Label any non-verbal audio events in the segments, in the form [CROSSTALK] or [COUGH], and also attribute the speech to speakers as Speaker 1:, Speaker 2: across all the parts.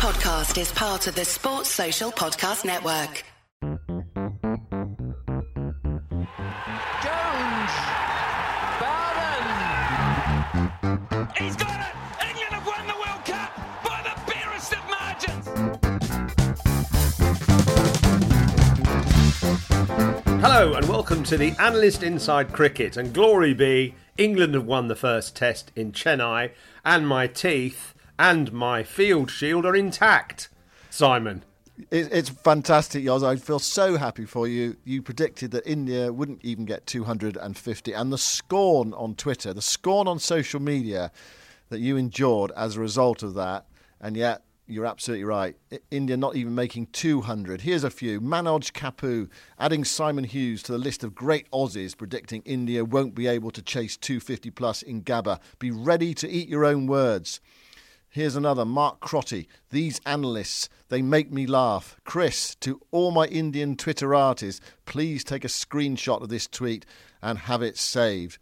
Speaker 1: podcast is part of the Sports Social Podcast Network.
Speaker 2: Jones. Bowden. He's got it. England have won the World Cup by the barest of margins.
Speaker 3: Hello and welcome to the Analyst Inside Cricket. And glory be, England have won the first test in Chennai, and my teeth and my field shield are intact. Simon.
Speaker 4: It's fantastic, Yoz. I feel so happy for you. You predicted that India wouldn't even get 250, and the scorn on Twitter, the scorn on social media that you endured as a result of that, and yet you're absolutely right. India not even making 200. Here's a few. Manoj Kapu adding Simon Hughes to the list of great Aussies predicting India won't be able to chase 250 plus in Gabba. Be ready to eat your own words. Here's another Mark Crotty. These analysts, they make me laugh. Chris, to all my Indian Twitter artists, please take a screenshot of this tweet and have it saved.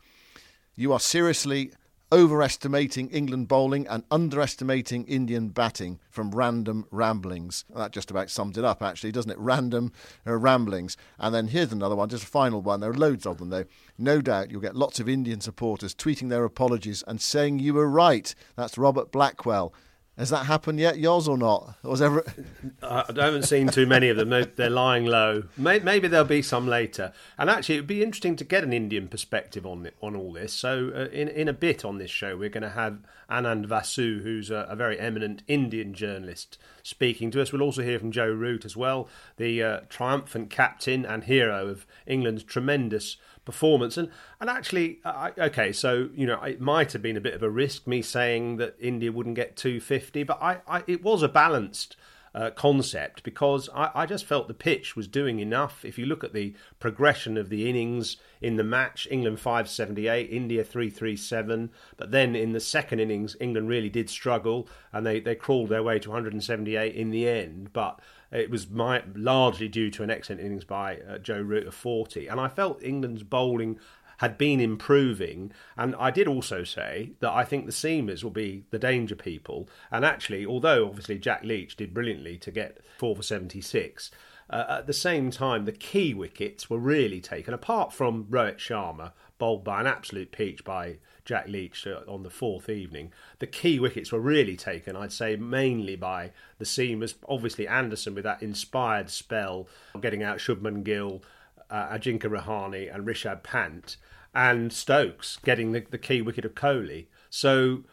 Speaker 4: You are seriously overestimating England bowling and underestimating Indian batting from random ramblings. That just about sums it up, actually, doesn't it? Random uh, ramblings. And then here's another one, just a final one. There are loads of them, though. No doubt you'll get lots of Indian supporters tweeting their apologies and saying you were right. That's Robert Blackwell. Has that happened yet, yours or not? Or was ever? [LAUGHS]
Speaker 3: I haven't seen too many of them. They're lying low. Maybe there'll be some later. And actually, it'd be interesting to get an Indian perspective on on all this. So, uh, in in a bit on this show, we're going to have Anand Vasu, who's a, a, very eminent Indian journalist, speaking to us. We'll also hear from Joe Root as well, the uh, triumphant captain and hero of England's tremendous performance. And and actually, I, okay, so you know, it might have been a bit of a risk me saying that India wouldn't get 250, but I, I it was a balanced. Uh, concept because I, I, just felt the pitch was doing enough. If you look at the progression of the innings in the match, England 578, India 337, but then in the second innings, England really did struggle and they, they crawled their way to 178 in the end. But it was my, largely due to an excellent innings by uh, Joe Root of 40. And I felt England's bowling had been improving. And I did also say that I think the seamers will be the danger people. And actually, although obviously Jack Leach did brilliantly to get four for 76, uh, at the same time, the key wickets were really taken, apart from Rohit Sharma, bowled by an absolute peach by Jack Leach uh, on the fourth evening. The key wickets were really taken, I'd say, mainly by the seamers. Obviously, Anderson with that inspired spell, getting out Shubman Gill, uh, Ajinkya Rahane, and Rishabh Pant, and Stokes getting the, the key wicket of Kohli. So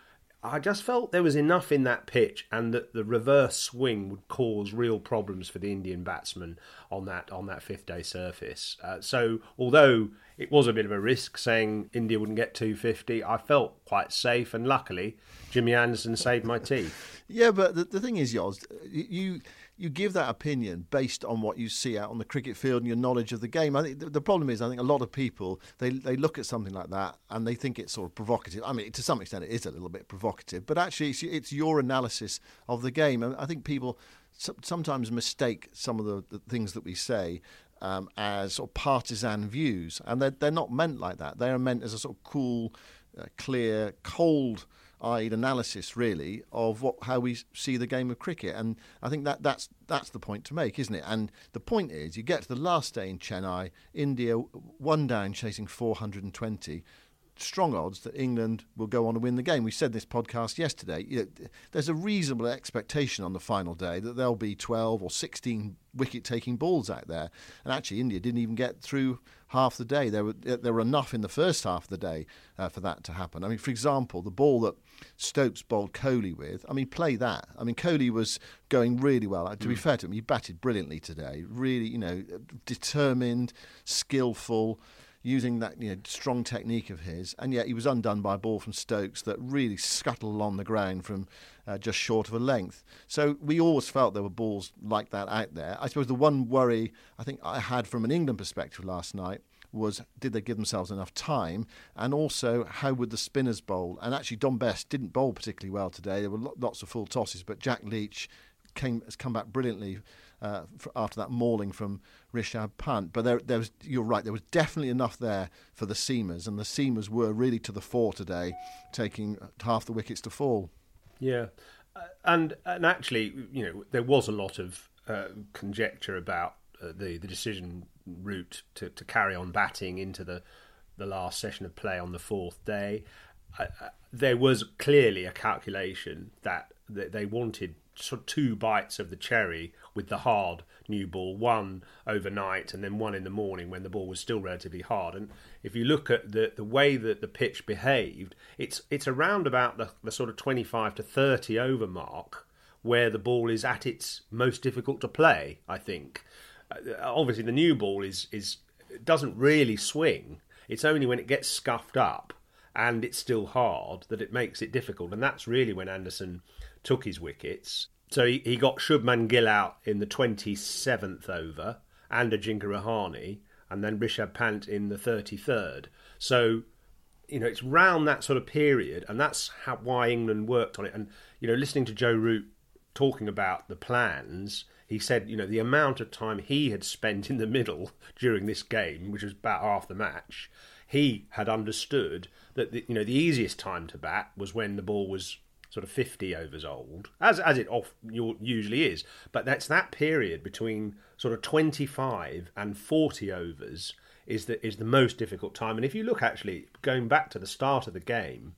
Speaker 3: I just felt there was enough in that pitch, and that the reverse swing would cause real problems for the Indian batsmen on that on that fifth day surface. Uh, so although it was a bit of a risk saying India wouldn't get 250, I felt quite safe, and luckily Jimmy Anderson saved my teeth.
Speaker 4: Yeah, but the, the thing is, Yoz, you you give that opinion based on what you see out on the cricket field and your knowledge of the game. I think the, the, problem is, I think a lot of people they they look at something like that and they think it's sort of provocative. I mean, to some extent, it is a little bit provocative, but actually, it's, it's your analysis of the game. And I think people sometimes mistake some of the, the things that we say um, as sort of partisan views, and they're, they're not meant like that. They are meant as a sort of cool, uh, clear, cold eyed analysis really of what how we see the game of cricket and I think that that's that's the point to make isn't it and the point is you get to the last day in Chennai India one down chasing 420 strong odds that England will go on to win the game. We said this podcast yesterday. You know, there's a reasonable expectation on the final day that there'll be 12 or 16 wicket-taking balls out there. And actually, India didn't even get through half the day. There were there were enough in the first half of the day uh, for that to happen. I mean, for example, the ball that Stokes bowled Kohli with. I mean, play that. I mean, Kohli was going really well. To be mm. fair to him, he batted brilliantly today. Really, you know, determined, skillful using that you know, strong technique of his, and yet he was undone by a ball from Stokes that really scuttled along the ground from uh, just short of a length. So we always felt there were balls like that out there. I suppose the one worry I think I had from an England perspective last night was did they give themselves enough time, and also how would the spinners bowl? And actually, Dom Bess didn't bowl particularly well today. There were lots of full tosses, but Jack Leach came has come back brilliantly uh, after that mauling from Rishabh Pant. But there, there was, you're right, there was definitely enough there for the seamers, and the seamers were really to the fore today, taking half the wickets to fall.
Speaker 3: Yeah. and and actually, you know, there was a lot of uh, conjecture about uh, the the decision Root to, to carry on batting into the the last session of play on the fourth day. Uh, there was clearly a calculation that they wanted sort of two bites of the cherry with the hard new ball, one overnight and then one in the morning when the ball was still relatively hard. And if you look at the, the way that the pitch behaved, it's it's around about the, the sort of 25 to 30 over mark where the ball is at its most difficult to play, I think. Uh, obviously, the new ball is, is doesn't really swing. It's only when it gets scuffed up and it's still hard that it makes it difficult. And that's really when Anderson took his wickets. So he, he got Shubman Gill out in the 27th over and Ajinkya Rahane and then Rishabh Pant in the 33rd. So, you know, it's round that sort of period and that's how, why England worked on it. And, you know, listening to Joe Root talking about the plans, he said, you know, the amount of time he had spent in the middle [LAUGHS] during this game, which was about half the match, he had understood that the, you know the easiest time to bat was when the ball was sort of 50 overs old, as as it off, usually is. But that's that period between sort of 25 and 40 overs is the is the most difficult time. And if you look actually going back to the start of the game,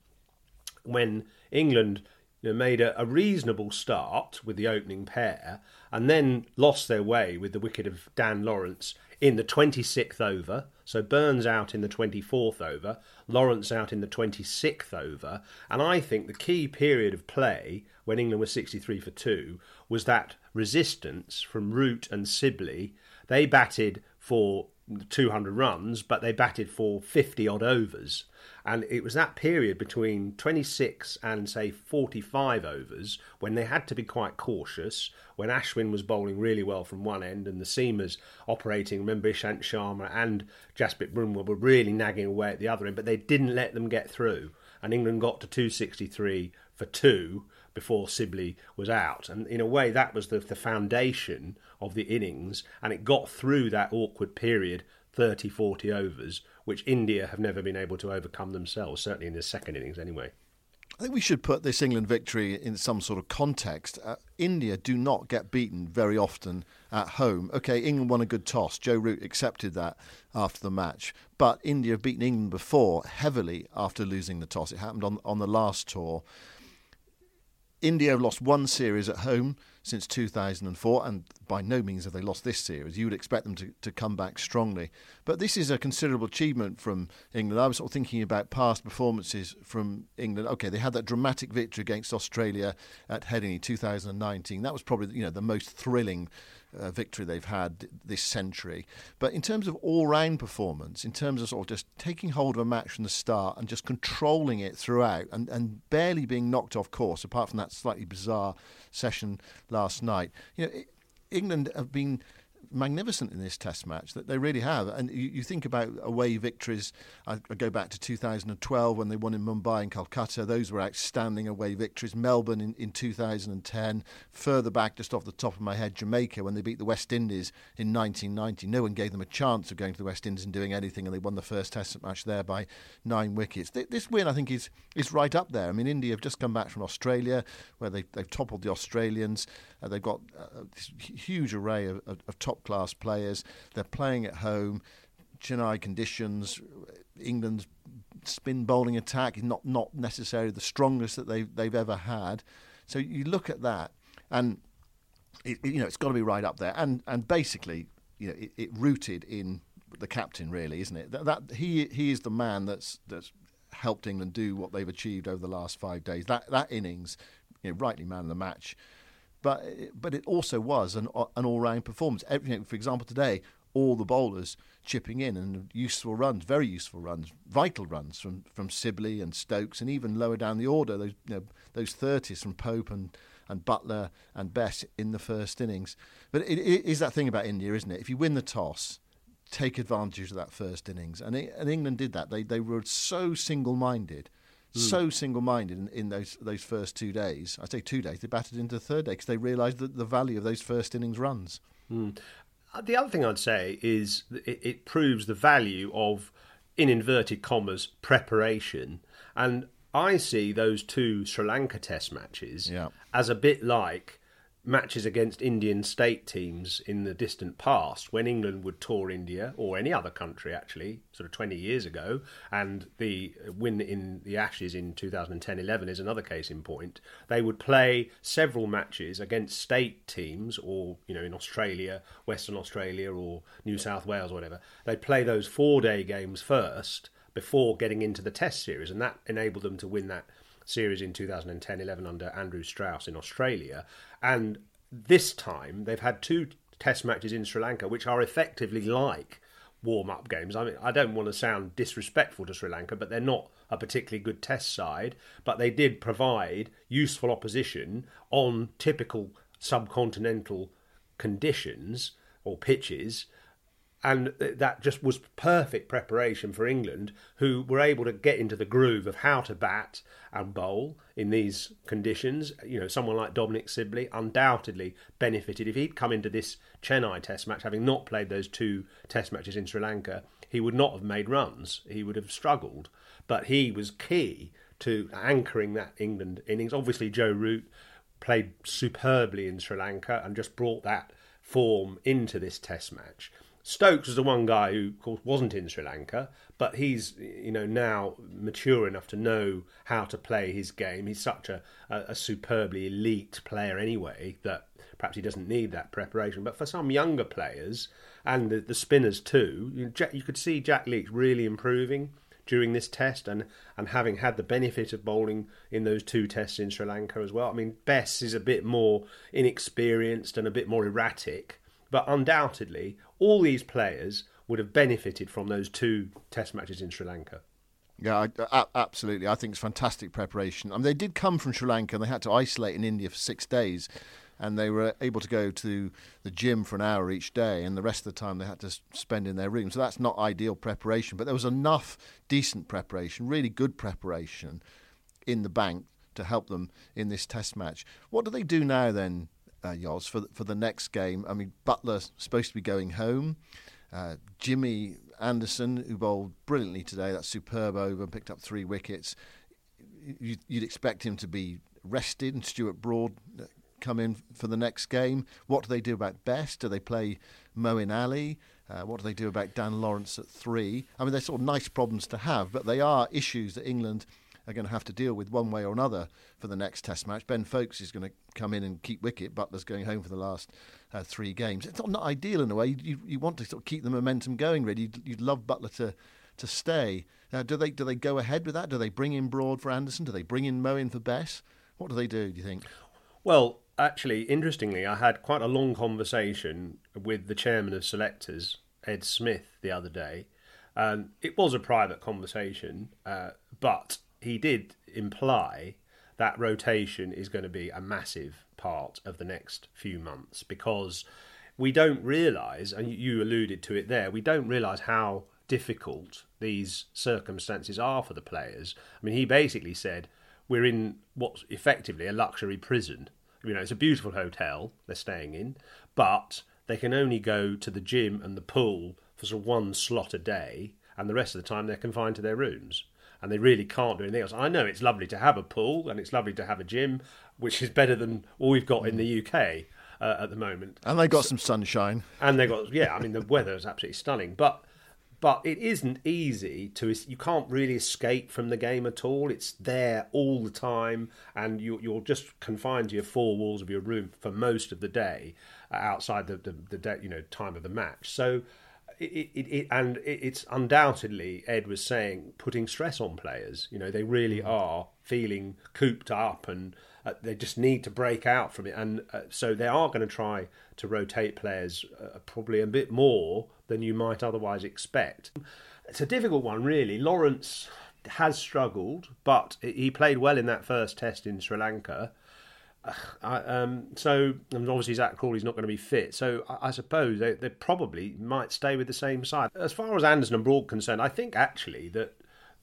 Speaker 3: when England you know, made a, a, reasonable start with the opening pair and then lost their way with the wicket of Dan Lawrence in the 26th over. So Burns out in the 24th over, Lawrence out in the 26th over. And I think the key period of play when England was 63 for 2 was that resistance from Root and Sibley. They batted for 200 runs, but they batted for 50 odd overs. And it was that period between 26 and, say, 45 overs when they had to be quite cautious, when Ashwin was bowling really well from one end and the seamers operating, remember Ishant Sharma and Jasprit Bumrah were really nagging away at the other end, but they didn't let them get through. And England got to 263 for two before Sibley was out. And in a way, that was the, the foundation of the innings, and it got through that awkward period 30, 40 overs, which India have never been able to overcome themselves, certainly in the second innings anyway.
Speaker 4: I think we should put this England victory in some sort of context. Uh, India do not get beaten very often at home. Okay, England won a good toss. Joe Root accepted that after the match. But India have beaten England before heavily after losing the toss. It happened on, on the last tour. India have lost one series at home since 2004, and by no means have they lost this series. You would expect them to, to come back strongly. But this is a considerable achievement from England. I was sort of thinking about past performances from England. Okay, they had that dramatic victory against Australia at Headingley 2019. That was probably you know the most thrilling uh, victory they've had this century. But in terms of all round performance, in terms of sort of just taking hold of a match from the start and just controlling it throughout and, and barely being knocked off course, apart from that slightly bizarre session last night, you know, England have been magnificent in this Test match. That they really have. And you, you think about away victories. I, I, go back to 2012 when they won in Mumbai and Calcutta. Those were outstanding away victories. Melbourne in, in 2010. Further back, just off the top of my head, Jamaica when they beat the West Indies in 1990. No one gave them a chance of going to the West Indies and doing anything, and they won the first Test match there by nine wickets. This win, I think, is is right up there. I mean, India have just come back from Australia, where they, they've toppled the Australians. Uh, they've got uh, this huge array of, of, of top class players. They're playing at home. Chennai conditions. England's spin bowling attack is not not necessarily the strongest that they've they've ever had. So you look at that, and it, you know it's got to be right up there. And and basically, you know, it, it rooted in the captain, really, isn't it? That, that he he is the man that's that's helped England do what they've achieved over the last five days. That that innings, you know, rightly man of the match but but it also was an an all round performance. Everything, for example, today all the bowlers chipping in and useful runs, very useful runs, vital runs from from Sibley and Stokes, and even lower down the order those you know, those thirties from Pope and. And Buttler and Bess in the first innings, but it, it is that thing about India, isn't it? If you win the toss, take advantage of that first innings, and, it, and England did that. They they were so single minded mm. so single-minded in, in, those those first two days. I say two days. They batted into the third day because they realised that the value of those first innings runs.
Speaker 3: Mm. The other thing I'd say is it, it proves the value of, in inverted commas, preparation. And I see those two Sri Lanka Test matches
Speaker 4: Yeah.
Speaker 3: as a bit like matches against Indian state teams in the distant past when England would tour India or any other country actually sort of 20 years ago and the win in the Ashes in 2010-11 is another case in point they would play several matches against state teams or you know in Australia Western Australia or New South Wales or whatever. They'd play those four day games first before getting into the test series and that enabled them to win that series in 2010-11 under Andrew Strauss in Australia, and this time they've had two Test matches in Sri Lanka, which are effectively like warm-up games. I mean, I don't want to sound disrespectful to Sri Lanka, but they're not a particularly good Test side. But they did provide useful opposition on typical subcontinental conditions or pitches and that just was perfect preparation for England, who were able to get into the groove of how to bat and bowl in these conditions. You know, someone like Dominic Sibley undoubtedly benefited if he'd come into this Chennai Test match, having not played those two Test matches in Sri Lanka. He would not have made runs; he would have struggled. But he was key to anchoring that England innings. Obviously, Joe Root played superbly in Sri Lanka and just brought that form into this Test match. Stokes was the one guy who, of course, wasn't in Sri Lanka, but he's you know now mature enough to know how to play his game. He's such a, a, a superbly elite player anyway that perhaps he doesn't need that preparation. But for some younger players and the, the spinners too, you, you could see Jack Leach really improving during this test and, and having had the benefit of bowling in those two tests in Sri Lanka as well. I mean, Bess is a bit more inexperienced and a bit more erratic, but undoubtedly all these players would have benefited from those two test matches in Sri Lanka.
Speaker 4: Yeah, absolutely. I think it's fantastic preparation. I mean, they did come from Sri Lanka and they had to isolate in India for six days. And they were able to go to the gym for an hour each day, and the rest of the time they had to spend in their room. So that's not ideal preparation, but there was enough decent preparation, really good preparation in the bank to help them in this test match. What do they do now then, uh, Yoz, for for the next game? I mean, Buttler's supposed to be going home. Uh, Jimmy Anderson, who bowled brilliantly today, that superb over, picked up three wickets. You'd, you'd expect him to be rested, and Stuart Broad uh, come in for the next game. What do they do about Bess? Do they play Moeen Ali? Uh, what do they do about Dan Lawrence at three? I mean, they're sort of nice problems to have, but they are issues that England are going to have to deal with one way or another for the next Test match. Ben Foakes is going to come in and keep wicket. Buttler's going home for the last uh, three games. It's not, not ideal in a way. You, you want to sort of keep the momentum going. Really, you'd, you'd love Butler to to stay. Uh, do they do they go ahead with that? Do they bring in Broad for Anderson? Do they bring in Moeen for Bess? What do they do? Do you think?
Speaker 3: Well, actually, interestingly, I had quite a long conversation with the chairman of selectors, Ed Smith, the other day. Um, it was a private conversation, uh, but he did imply that rotation is going to be a massive part of the next few months because we don't realise, and you alluded to it there, we don't realise how difficult these circumstances are for the players. I mean, he basically said we're in what's effectively a luxury prison. You know, it's a beautiful hotel they're staying in, but they can only go to the gym and the pool for sort of one slot a day, and the rest of the time they're confined to their rooms and they really can't do anything else. I know it's lovely to have a pool and it's lovely to have a gym, which is better than all we've got in the UK uh, at the moment.
Speaker 4: And they got so, some sunshine.
Speaker 3: And they got yeah, I mean the weather is absolutely stunning, but but it isn't easy to you can't really escape from the game at all it's there all the time and you, you're just confined to your four walls of your room for most of the day uh, outside the, the, the day, you know time of the match so it, it, it, and it's undoubtedly Ed was saying putting stress on players. You know, they really mm. are feeling cooped up, and uh, they just need to break out from it. And uh, so they are going to try to rotate players uh, probably a bit more than you might otherwise expect. It's a difficult one, really. Lawrence has struggled, but he played well in that first test in Sri Lanka. I, um, so obviously Zak Crawley's not going to be fit. So I, I suppose they, they, probably might stay with the same side. As far as Anderson and Broad concerned, I think actually that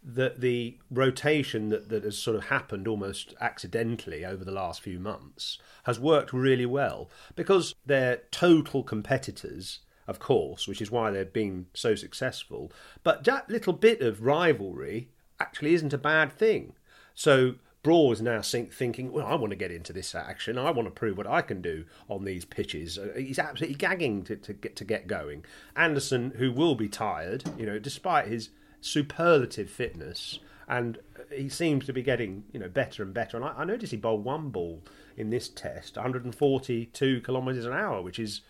Speaker 3: that the rotation that, that has sort of happened almost accidentally over the last few months has worked really well because they're total competitors of course, which is why they've been so successful. But that little bit of rivalry actually isn't a bad thing So Broad is now thinking, well, I want to get into this action. I want to prove what I can do on these pitches. Uh, he's absolutely gagging to, to get to get going. Anderson, who will be tired, you know, despite his superlative fitness, and he seems to be getting, you know, better and better. And I, I noticed he bowled one ball in this test, 142 kilometres an hour, which is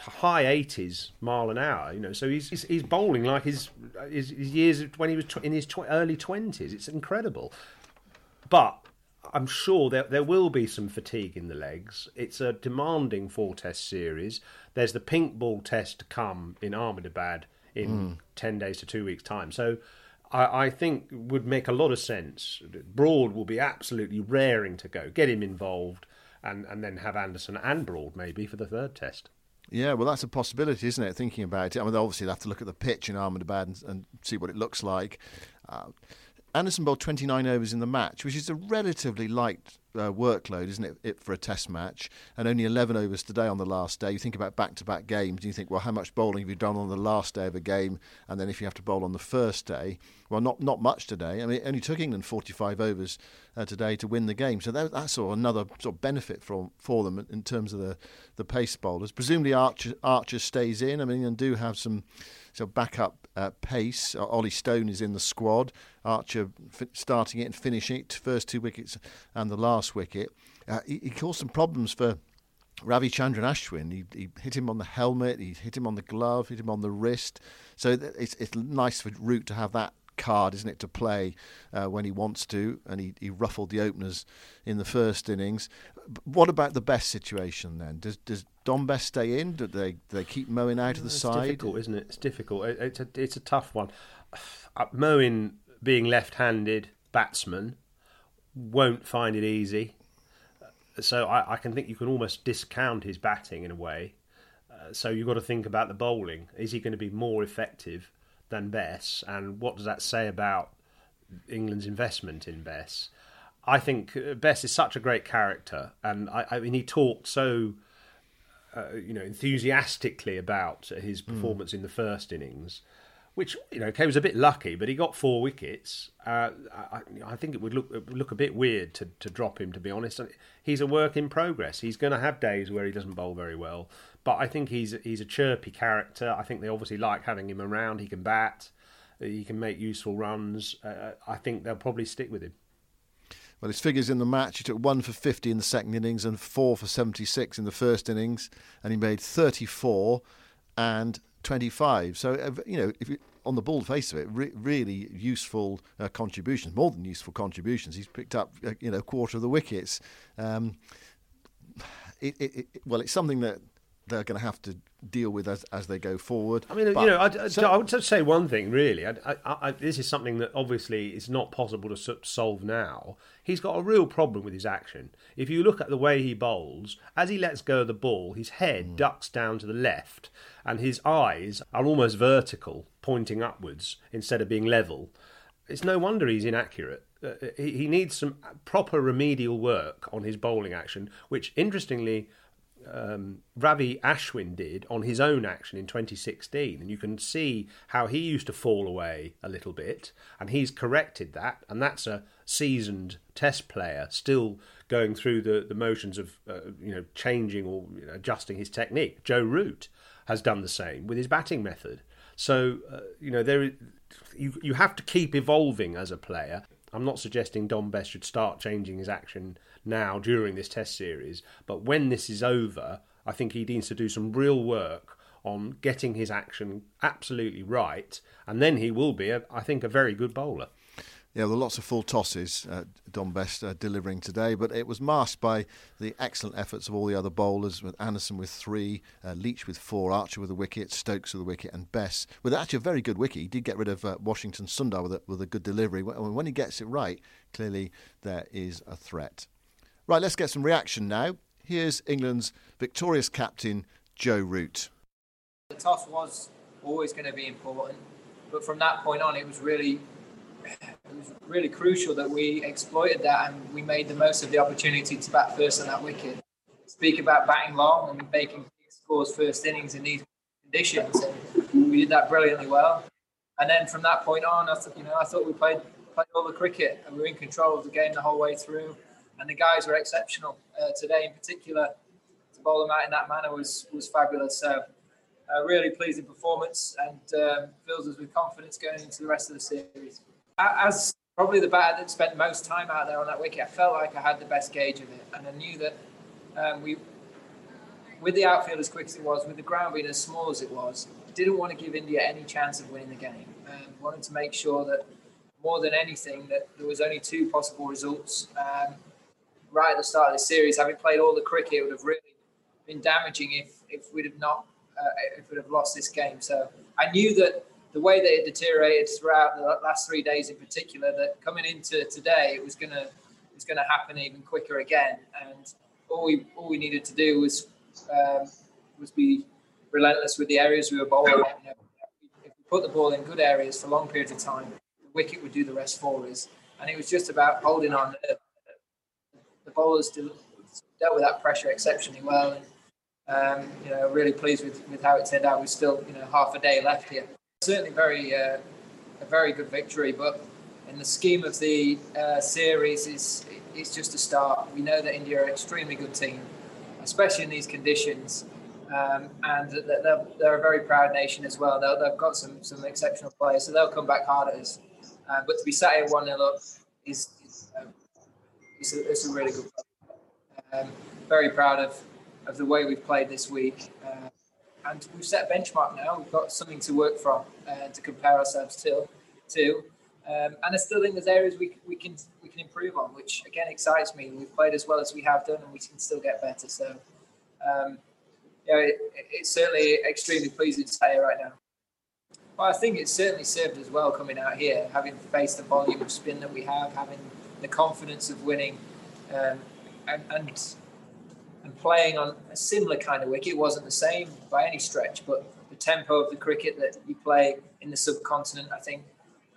Speaker 3: high 80s mile an hour. You know, so he's he's, he's bowling like his, his, his years when he was tw- in his tw- early 20s. It's incredible. But I'm sure there there will be some fatigue in the legs. It's a demanding four test series. There's the pink ball test to come in Ahmedabad in mm. ten days to two weeks time. So I, I, think would make a lot of sense. Broad will be absolutely raring to go. Get him involved, and and then have Anderson and Broad maybe for the third test.
Speaker 4: Yeah, well, that's a possibility, isn't it? Thinking about it, I mean, obviously, they have to look at the pitch in Ahmedabad and, and see what it looks like. Uh, Anderson bowled 29 overs in the match, which is a relatively light uh, workload, isn't it, it, for a test match? And only 11 overs today on the last day. You think about back to back games, and you think, well, how much bowling have you done on the last day of a game? And then if you have to bowl on the first day, well, not, not much today. I mean, it only took England 45 overs uh, today to win the game. So that, that's sort of another sort of benefit for, for them in terms of the, the pace bowlers. Presumably, Archer, Archer stays in. I mean, and do have some so backup uh, pace. Uh, Ollie Stone is in the squad. Archer f- starting it and finishing it, first two wickets and the last wicket. Uh, he, he, caused some problems for Ravichandran Ashwin. He, he, hit him on the helmet, he hit him on the glove, hit him on the wrist. So it's, it's nice for Root to have that card, isn't it, to play uh, when he wants to, and he, he ruffled the openers in the first innings. What about the Bess situation then? Does does Dom Bess stay in? Do they do they keep Moeen out of the
Speaker 3: it's
Speaker 4: side?
Speaker 3: Difficult, isn't it? It's difficult. It's a it's a tough one. [SIGHS] Uh, Moeen being left-handed batsman won't find it easy. So I, I can think you can almost discount his batting in a way. Uh, so you've got to think about the bowling. Is he going to be more effective? Than Bess, and what does that say about England's investment in Bess? I think uh, Bess is such a great character, and I, I mean he talked so. Uh, you know, enthusiastically about his hmm. performance mm. in the first innings, which you know, okay, was a bit lucky, but he got four wickets. Uh, I, I, think it would look it would look a bit weird to, to drop him. To be honest, he's a work in progress. He's going to have days where he doesn't bowl very well, but I think he's he's a chirpy character. I think they obviously like having him around. He can bat, he can make useful runs. Uh, I think they'll probably stick with him.
Speaker 4: Well, his figures in the match, he took one for 50 in the second innings and four for 76 in the first innings, and he made 34 and 25. So, uh, you know, if you, on the bald face of it, re- really useful uh, contributions, more than useful contributions. He's picked up, uh, you know, a quarter of the wickets. Um, it, it, it, well, it's something that they're going to have to deal with as, as they go forward.
Speaker 3: I mean, but, you know, I, so, I would just say one thing really. I, I, this is something that obviously is not possible to solve now. He's got a real problem with his action. If you look at the way he bowls, as he lets go of the ball, his head mm. ducks down to the left, and his eyes are almost vertical, pointing upwards instead of being level. It's no wonder he's inaccurate. Uh, he, he needs some proper remedial work on his bowling action, which interestingly um, Ravi Ashwin did on his own action in 2016, and you can see how he used to fall away a little bit, and he's corrected that, and that's a seasoned Test player still going through the, the motions of uh, you know changing or you know, adjusting his technique. Joe Root has done the same with his batting method. So uh, you know there, you you have to keep evolving as a player. I'm not suggesting Dom Bess should start changing his action now during this test series. But when this is over, I think he needs to do some real work on getting his action absolutely right, and then he will be, a, I think, a very good bowler.
Speaker 4: Yeah, there were lots of full tosses, uh, Dom Bess uh, delivering today, but it was masked by the excellent efforts of all the other bowlers, with Anderson with three, uh, Leach with four, Archer with a wicket, Stokes with a wicket, and Bess with actually a very good wicket. He did get rid of uh, Washington Sundar with a, with a good delivery. When he gets it right, clearly there is a threat. Right, let's get some reaction now. Here's England's victorious captain, Joe Root.
Speaker 5: The toss was always going to be important, but from that point on, it was really, it was really crucial that we exploited that and we made the most of the opportunity to bat first on that wicket. Speak about batting long and making scores first innings in these conditions, and we did that brilliantly well. And then from that point on, I, th- you know, I thought we played played all the cricket, and we were in control of the game the whole way through. And the guys were exceptional uh, today, in particular. To bowl them out in that manner was was fabulous. So, a really pleasing performance, and um, fills us with confidence going into the rest of the series. As probably the batter that spent most time out there on that wicket, I felt like I had the best gauge of it, and I knew that um, we, with the outfield as quick as it was, with the ground being as small as it was, didn't want to give India any chance of winning the game. Um, wanted to make sure that more than anything that there was only two possible results. Um, right at the start of the series, having played all the cricket, it would have really been damaging if if we'd have not uh, if we'd have lost this game. So I knew that the way that it deteriorated throughout the last three days, in particular, that coming into today, it was gonna it was gonna happen even quicker again. And all we all we needed to do was um, was be relentless with the areas we were bowling. You know, if we put the ball in good areas for long periods of time, the wicket would do the rest for us. And it was just about holding on. The bowlers dealt with that pressure exceptionally well. And, um, you know, really pleased with, with how it turned out. We're still, you know, half a day left here. Certainly very, uh, a very good victory, but in the scheme of the uh, series, it's, it's just a start. We know that India are an extremely good team, especially in these conditions. Um, and they're, they're, a very proud nation as well. they have got some, some exceptional players, so they'll come back hard at us. Uh, but to be sat here 1 0 up is, is um, it's, a, it's, a, really good um, very proud of, of the way we've played this week. And we've set a benchmark now. We've got something to work from uh, to compare ourselves to. to. Um, and I still think there's areas we, we can we can improve on, which again excites me. We've played as well as we have done, and we can still get better. So, um, yeah, it, it's certainly extremely pleasing to say right now. Well, I think it certainly served as well coming out here, having faced the volume of spin that we have, having the confidence of winning, um, and, and and playing on a similar kind of wicket. It wasn't the same by any stretch, but the tempo of the cricket that you play in the subcontinent, I think,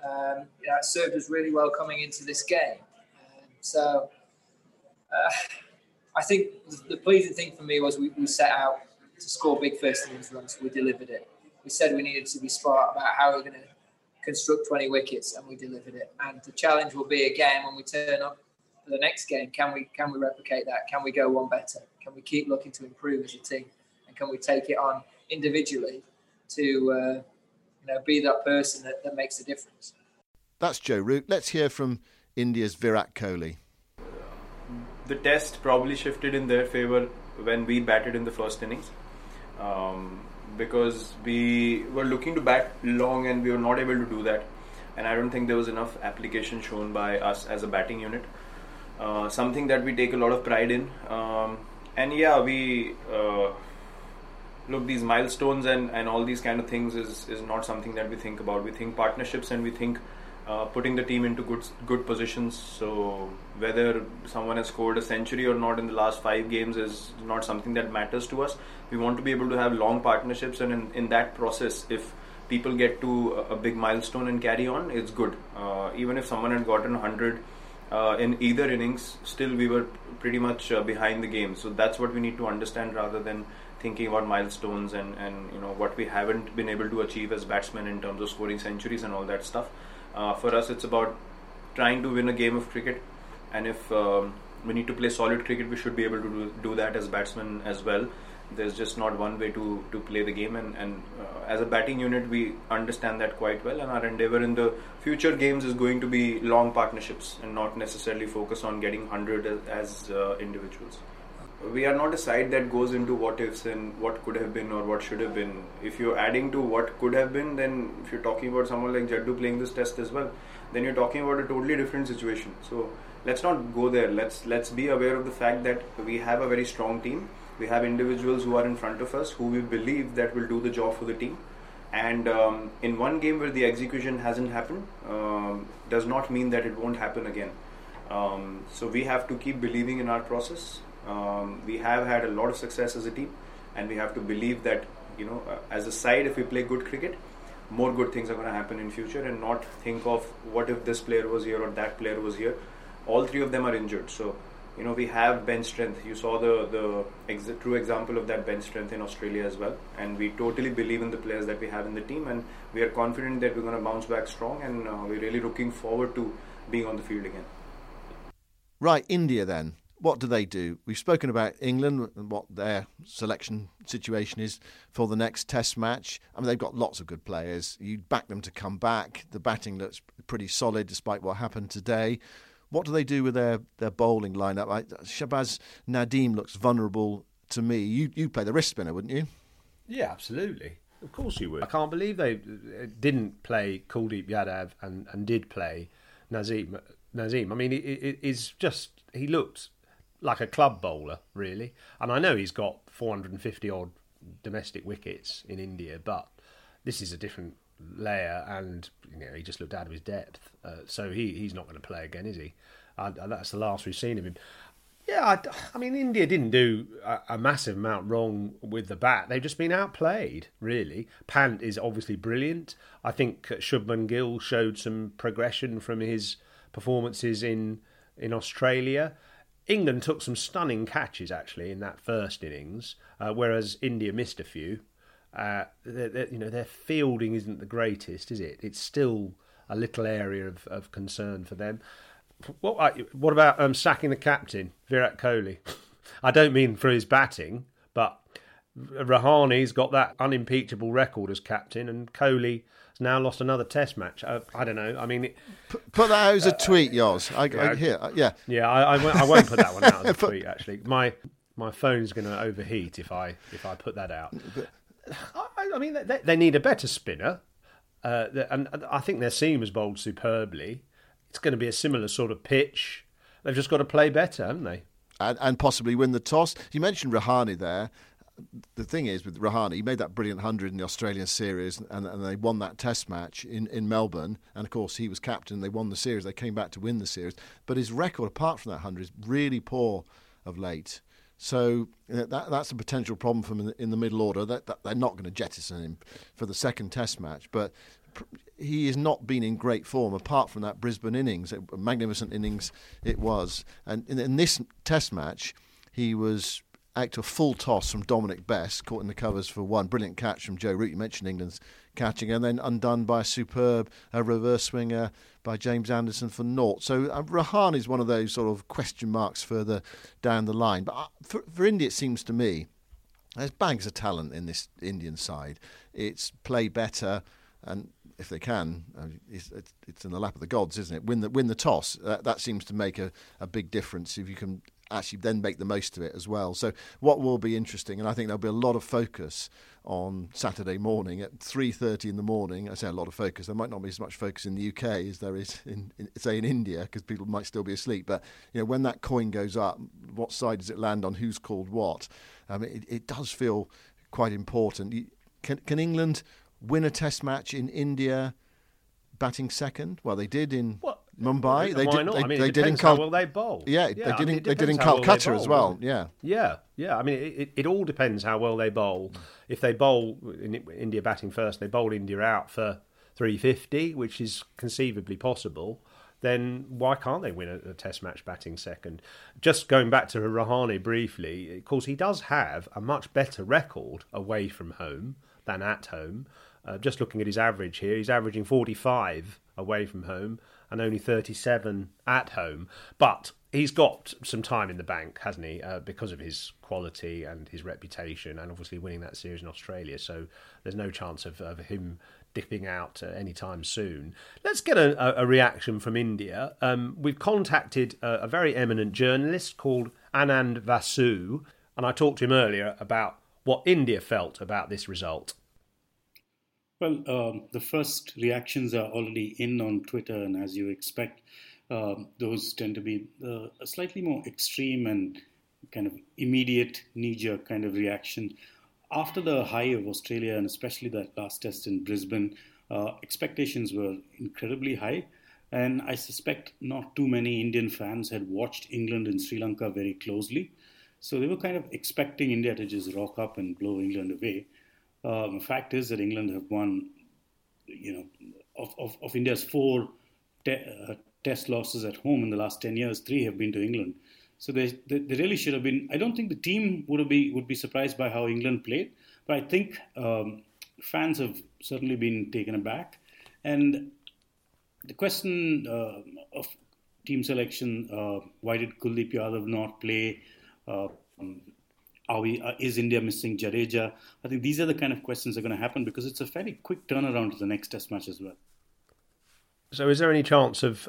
Speaker 5: um, served us really well coming into this game. Um, so uh, I think the, the, pleasing thing for me was we, we, set out to score big first innings runs. We delivered it. We said we needed to be smart about how we we're going to construct 20 wickets, and we delivered it. And the challenge will be again when we turn up for the next game. Can we can we replicate that? Can we go one better? Can we keep looking to improve as a team? And can we take it on individually to uh, you know be that person that, that makes a difference?
Speaker 4: That's Joe Root. Let's hear from India's Virat Kohli.
Speaker 6: The test probably shifted in their favour when we batted in the first innings. Um, because we were looking to bat long and we were not able to do that. And I don't think there was enough application shown by us as a batting unit. Uh, something that we take a lot of pride in. Um, and yeah, we uh, look these milestones and, and all these kind of things is, is not something that we think about. We think partnerships and we think uh, putting the team into good good positions. So whether someone has scored a century or not in the last five games is not something that matters to us. We want to be able to have long partnerships, and in, in that process, if people get to a, a big milestone and carry on, it's good. Uh, even if someone had gotten 100 uh, in either innings, still we were pretty much uh, behind the game. So that's what we need to understand rather than thinking about milestones and, and you know what we haven't been able to achieve as batsmen in terms of scoring centuries and all that stuff. Uh, for us, it's about trying to win a game of cricket, and if um, we need to play solid cricket, we should be able to do, do that as batsmen as well. There's just not one way to, to play the game, and, and uh, as a batting unit, we understand that quite well. And our endeavor in the future games is going to be long partnerships and not necessarily focus on getting 100 as, as uh, individuals we are not a side that goes into what ifs and what could have been or what should have been. If you're adding to what could have been, then if you're talking about someone like Jaddu playing this test as well, then you're talking about a totally different situation. So let's not go there. Let's let's be aware of the fact that we have a very strong team. We have individuals who are in front of us who we believe that will do the job for the team. And um, in one game where the execution hasn't happened, um, does not mean that it won't happen again. Um, so we have to keep believing in our process um, we have had a lot of success as a team, and we have to believe that you know, uh, as a side, if we play good cricket, more good things are going to happen in future, and not think of what if this player was here or that player was here. All three of them are injured, so you know we have bench strength. You saw the the ex- true example of that bench strength in Australia as well, and we totally believe in the players that we have in the team, and we are confident that we're going to bounce back strong, and uh, we're really looking forward to being on the field again.
Speaker 4: Right, India then. What do they do? We've spoken about England and what their selection situation is for the next Test match. I mean, they've got lots of good players. You back them to come back. The batting looks pretty solid despite what happened today. What do they do with their, their bowling lineup? I, Shahbaz Nadeem looks vulnerable to me. You you play the wrist spinner, wouldn't you?
Speaker 3: Yeah, absolutely. Of course you would. I can't believe they uh, didn't play Kuldeep Yadav and, and did play Nazim. Nazim. I mean, it, it, it's just he looked like a club bowler, really. And I know he's got 450 odd domestic wickets in India, but this is a different layer, and you know he just looked out of his depth. Uh, so he he's not going to play again, is he? Uh, that's the last we've seen of him. Yeah, I, I mean, India didn't do a, a, massive amount wrong with the bat. They've just been outplayed, really. Pant is obviously brilliant. I think Shubman Gill showed some progression from his performances in in Australia. England took some stunning catches actually in that first innings, uh, whereas India missed a few. Uh, they're, they're, you know, their fielding isn't the greatest, is it? It's still a little area of, of concern for them. What, uh, what about um, sacking the captain, Virat Kohli? [LAUGHS] I don't mean for his batting, but Rahane's got that unimpeachable record as captain, and Kohli has now lost another Test match. Uh, I don't know. I mean, it,
Speaker 4: put, that out as a tweet, Yoz. I, yeah, I, here, uh, yeah,
Speaker 3: yeah. I, I, won't, I, won't, put that one [LAUGHS] out as a tweet. Actually, my my phone's going to overheat if I if I put that out. I, I mean, they, they, need a better spinner, uh, and I think their seam has bowled superbly. It's going to be a similar sort of pitch. They've just got to play better, haven't they?
Speaker 4: And, and possibly win the toss. You mentioned Rahane there the thing is with Rahane, he made that brilliant hundred in the Australian series, and, and they won that Test match in, in Melbourne. And of course, he was captain. They won the series. They came back to win the series. But his record, apart from that hundred, is really poor of late. So that that's a potential problem for him in the, middle order. That, that, they're not going to jettison him for the second Test match, but he has not been in great form apart from that Brisbane innings, a magnificent innings it was. And in, in this Test match, he was out to a full toss from Dominic Bess, caught in the covers for one. Brilliant catch from Joe Root. You mentioned England's catching, and then undone by a superb uh, reverse swinger by James Anderson for naught. So uh, Rahane is one of those sort of question marks further down the line. But uh, for, for India, it seems to me there's bags of talent in this Indian side. It's play better, and if they can, it's, in the lap of the gods, isn't it? Win the win the toss. That seems to make a, a big difference if you can actually then make the most of it as well. So what will be interesting, and I think there'll be a lot of focus on Saturday morning at 3:30 in the morning. I say a lot of focus. There might not be as much focus in the UK as there is in, in say in India because people might still be asleep. But you know when that coin goes up, what side does it land on? Who's called what? Um, it, it does feel quite important. Can, can England win a Test match in India? Batting second, well, they did in
Speaker 3: what?
Speaker 4: Mumbai.
Speaker 3: They did. They, I mean, they did in Cal- how well they bowl.
Speaker 4: Yeah, yeah they did. In, they did in Calcutta well as well. Yeah.
Speaker 3: Yeah, yeah. I mean, it, it, all depends how well they bowl. If they bowl in India batting first, they bowl India out for 350, which is conceivably possible. Then why can't they win a, a Test match batting second? Just going back to Rahane briefly, of course, he does have a much better record away from home than at home. Uh, just looking at his average here, he's averaging 45 away from home and only 37 at home. But he's got some time in the bank, hasn't he? Uh, because of his quality and his reputation, and obviously winning that series in Australia. So there's no chance of, of him dipping out uh, anytime soon. Let's get a, a reaction from India. Um, we've contacted a, a very eminent journalist called Anand Vasu, and I talked to him earlier about what India felt about this result.
Speaker 7: Well, um, the first reactions are already in on Twitter, and as you expect, um, those tend to be uh, a slightly more extreme and kind of immediate knee jerk kind of reaction. After the high of Australia, and especially that last test in Brisbane, uh, expectations were incredibly high. And I suspect not too many Indian fans had watched England and Sri Lanka very closely. So they were kind of expecting India to just rock up and blow England away. Um, fact is that England have won, you know, of, of, of India's four te- uh, test losses at home in the last 10 years, three have been to England. So they, they, they really should have been. I don't think the team would be would be surprised by how England played, but I think um, fans have certainly been taken aback. And the question uh, of team selection: uh, Why did Kuldeep Yadav not play? Uh, are we, uh, is India missing Jadeja? I think these are the kind of questions that are going to happen because it's a fairly quick turnaround to the next Test match as well.
Speaker 3: So, is there any chance of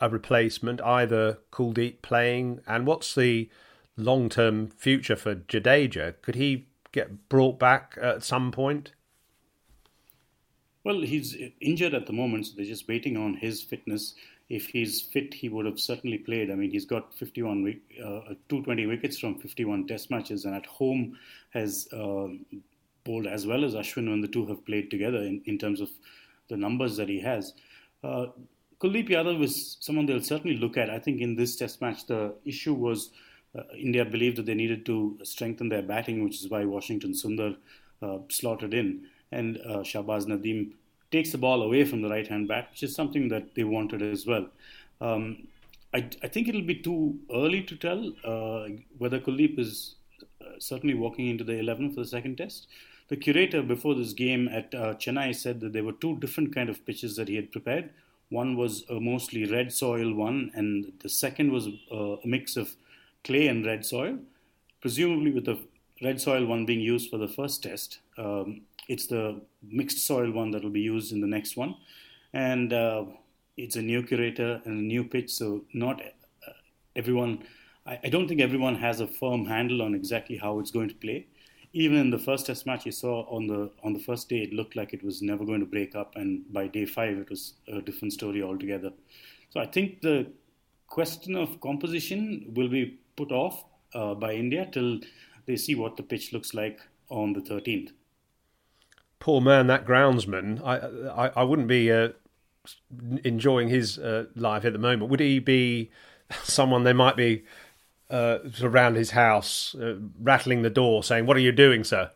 Speaker 3: a replacement, either Kuldeep playing, and what's the long term future for Jadeja? Could he get brought back at some point?
Speaker 7: Well, he's injured at the moment, so they're just waiting on his fitness. If he's fit, he would have certainly played. I mean, he's got 51 uh, 220 wickets from 51 Test matches, and at home has uh, bowled as well as Ashwin when the two have played together in, in terms of the numbers that he has. Uh, Kuldeep Yadav is someone they'll certainly look at. I think in this Test match, the issue was uh, India believed that they needed to strengthen their batting, which is why Washington Sundar uh, slotted in, and uh, Shahbaz Nadeem takes the ball away from the right hand bat, which is something that they wanted as well. Um, I, I, think it'll be too early to tell uh, whether Kuldeep is uh, certainly walking into the 11 for the second test. The curator before this game at uh, Chennai said that there were two different kind of pitches that he had prepared. One was a mostly red soil one, and the second was uh, a mix of clay and red soil. Presumably, with the red soil one being used for the first test, um, it's the mixed soil one that will be used in the next one. And uh, it's a new curator and a new pitch, so not uh, everyone. I, I don't think everyone has a firm handle on exactly how it's going to play even in the first test match you saw on the on the first day it looked like it was never going to break up and by day 5 it was a different story altogether so i think the question of composition will be put off uh, by india till they see what the pitch looks like on the 13th
Speaker 3: poor man that groundsman i i, I wouldn't be uh, enjoying his uh, life at the moment would he be someone they might be uh, around his house, uh, rattling the door, saying, "What are you doing, sir?"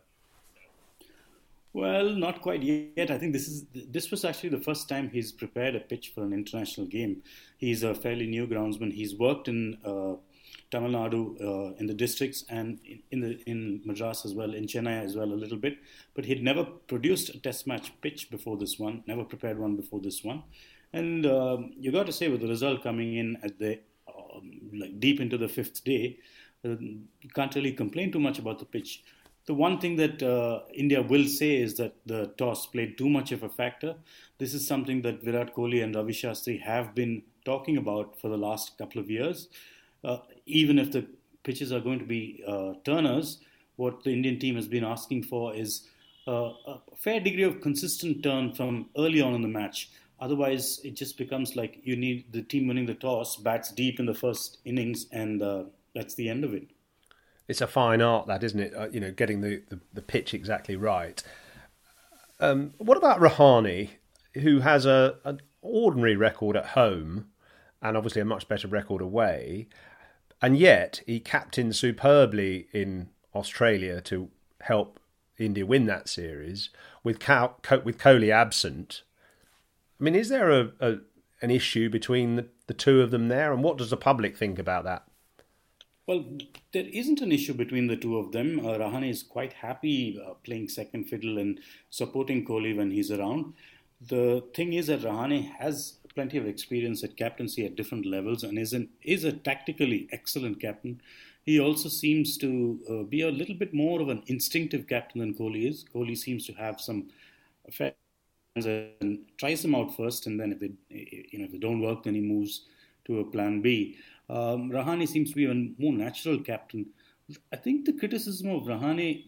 Speaker 7: Well, not quite yet. I think this is this was actually the first time he's prepared a pitch for an international game. He's a fairly new groundsman. He's worked in uh, Tamil Nadu uh, in the districts and in the in Madras as well, in Chennai as well a little bit. But he'd never produced a test match pitch before this one. Never prepared one before this one. And um, you got to say, with the result coming in at the um, like deep into the fifth day, uh, you can't really complain too much about the pitch. The one thing that uh, India will say is that the toss played too much of a factor. This is something that Virat Kohli and Ravi Shastri have been talking about for the last couple of years. Uh, even if the pitches are going to be uh, turners, what the Indian team has been asking for is uh, a fair degree of consistent turn from early on in the match. Otherwise, it just becomes like you need the team winning the toss, bats deep in the first innings, and uh, that's the end of it.
Speaker 3: It's a fine art, that isn't it? Uh, you know, getting the, the, the pitch exactly right. Um, what about Rahane, who has a an ordinary record at home, and obviously a much better record away, and yet he captained superbly in Australia to help India win that series with Cow- with Kohli absent I mean, is there a, a an issue between the, the two of them there, and what does the public think about that?
Speaker 7: Well, there isn't an issue between the two of them. Uh, Rahane is quite happy uh, playing second fiddle and supporting Kohli when he's around. The thing is that Rahane has plenty of experience at captaincy at different levels and is, an, is a tactically excellent captain. He also seems to uh, be a little bit more of an instinctive captain than Kohli is. Kohli seems to have some and tries them out first, and then if they, you know, if they don't work, then he moves to a plan B. Um, Rahane seems to be a more natural captain. I think the criticism of Rahane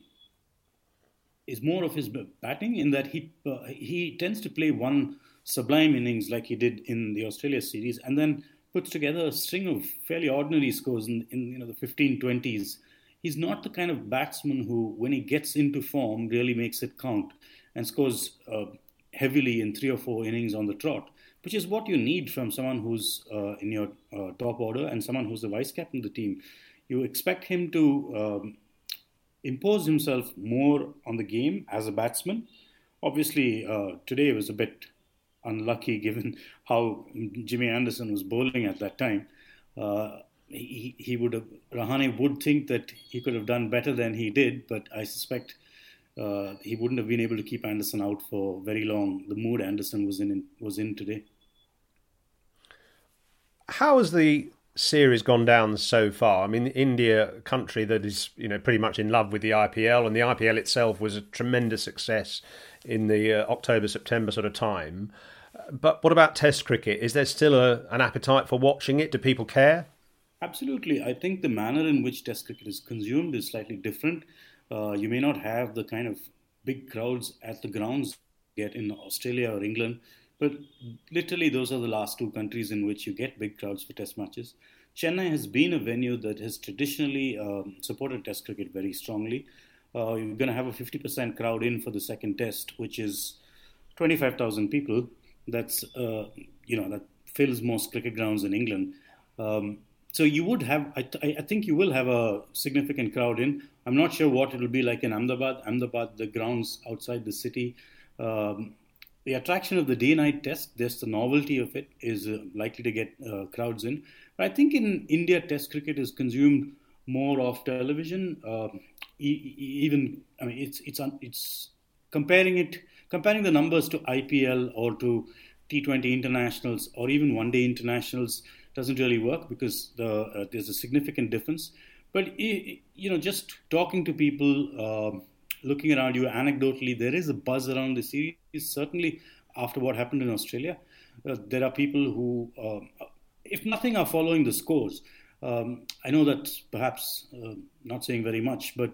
Speaker 7: is more of his batting in that he uh, he tends to play one sublime innings like he did in the Australia series, and then puts together a string of fairly ordinary scores in, in you know the 15-20s. He's not the kind of batsman who, when he gets into form, really makes it count and scores uh, heavily in three or four innings on the trot, which is what you need from someone who's uh, in your uh, top order and someone who's the vice captain of the team. You expect him to um, impose himself more on the game as a batsman. Obviously, uh, today was a bit unlucky given how Jimmy Anderson was bowling at that time. Uh, he, he would have Rahane would think that he could have done better than he did, but I suspect uh, he wouldn't have been able to keep Anderson out for very long. The mood Anderson was in was in today.
Speaker 3: How has the series gone down so far? I mean, India, a country that is you know pretty much in love with the IPL, and the IPL itself was a tremendous success in the uh, October September sort of time. But what about Test cricket? Is there still a, an appetite for watching it? Do people care?
Speaker 7: Absolutely. I think the manner in which Test cricket is consumed is slightly different. Uh, you may not have the kind of big crowds at the grounds get in Australia or England, but literally those are the last two countries in which you get big crowds for Test matches. Chennai has been a venue that has traditionally um, supported Test cricket very strongly. Uh, you're going to have a 50% crowd in for the second Test, which is 25,000 people. That's uh, you know that fills most cricket grounds in England. Um, so you would have, I, th- I, think you will have a significant crowd in. I'm not sure what it will be like in Ahmedabad. Ahmedabad, the grounds outside the city. Um, the attraction of the day-night test, there's the novelty of it, is uh, likely to get uh, crowds in. But I think in India, Test cricket is consumed more off television. Um, e- even, I mean, it's it's it's comparing it, comparing the numbers to IPL or to T20 internationals or even one-day internationals doesn't really work because the, uh, there's a significant difference. But you know, just talking to people, uh, looking around you, anecdotally, there is a buzz around the series. Certainly, after what happened in Australia, uh, there are people who, um, if nothing, are following the scores. Um, I know that perhaps uh, not saying very much, but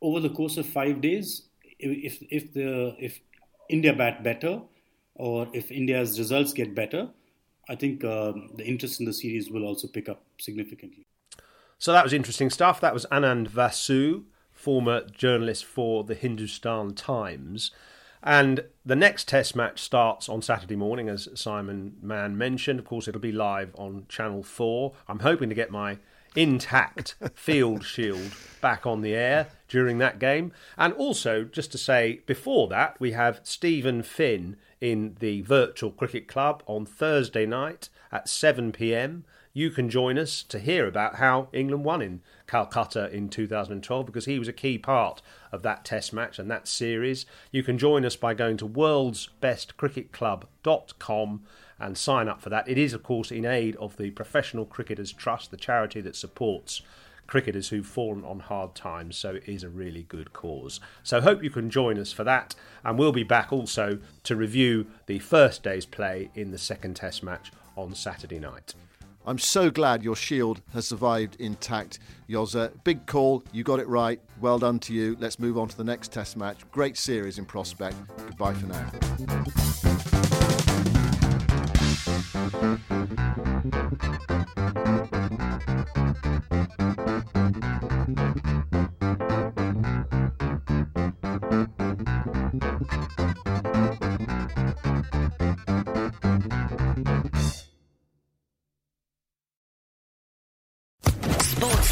Speaker 7: over the course of five days, if if the if India bat better, or if India's results get better, I think uh, the interest in the series will also pick up significantly.
Speaker 3: So that was interesting stuff. That was Anand Vasu, former journalist for the Hindustan Times. And the next test match starts on Saturday morning, as Simon Mann mentioned. Of course, it'll be live on Channel 4. I'm hoping to get my intact [LAUGHS] field shield back on the air during that game. And also, just to say, before that, we have Stephen Finn in the Virtual Cricket Club on Thursday night at 7 pm. You can join us to hear about how England won in Calcutta in 2012 because he was a key part of that test match and that series. You can join us by going to worldsbestcricketclub.com and sign up for that. It is, of course, in aid of the Professional Cricketers Trust, the charity that supports cricketers who've fallen on hard times, so it is a really good cause. So hope you can join us for that, and we'll be back also to review the first day's play in the second Test match on Saturday night.
Speaker 4: I'm so glad your shield has survived intact, Yozzer. Big call, you got it right. Well done to you. Let's move on to the next Test match. Great series in prospect. Goodbye for now.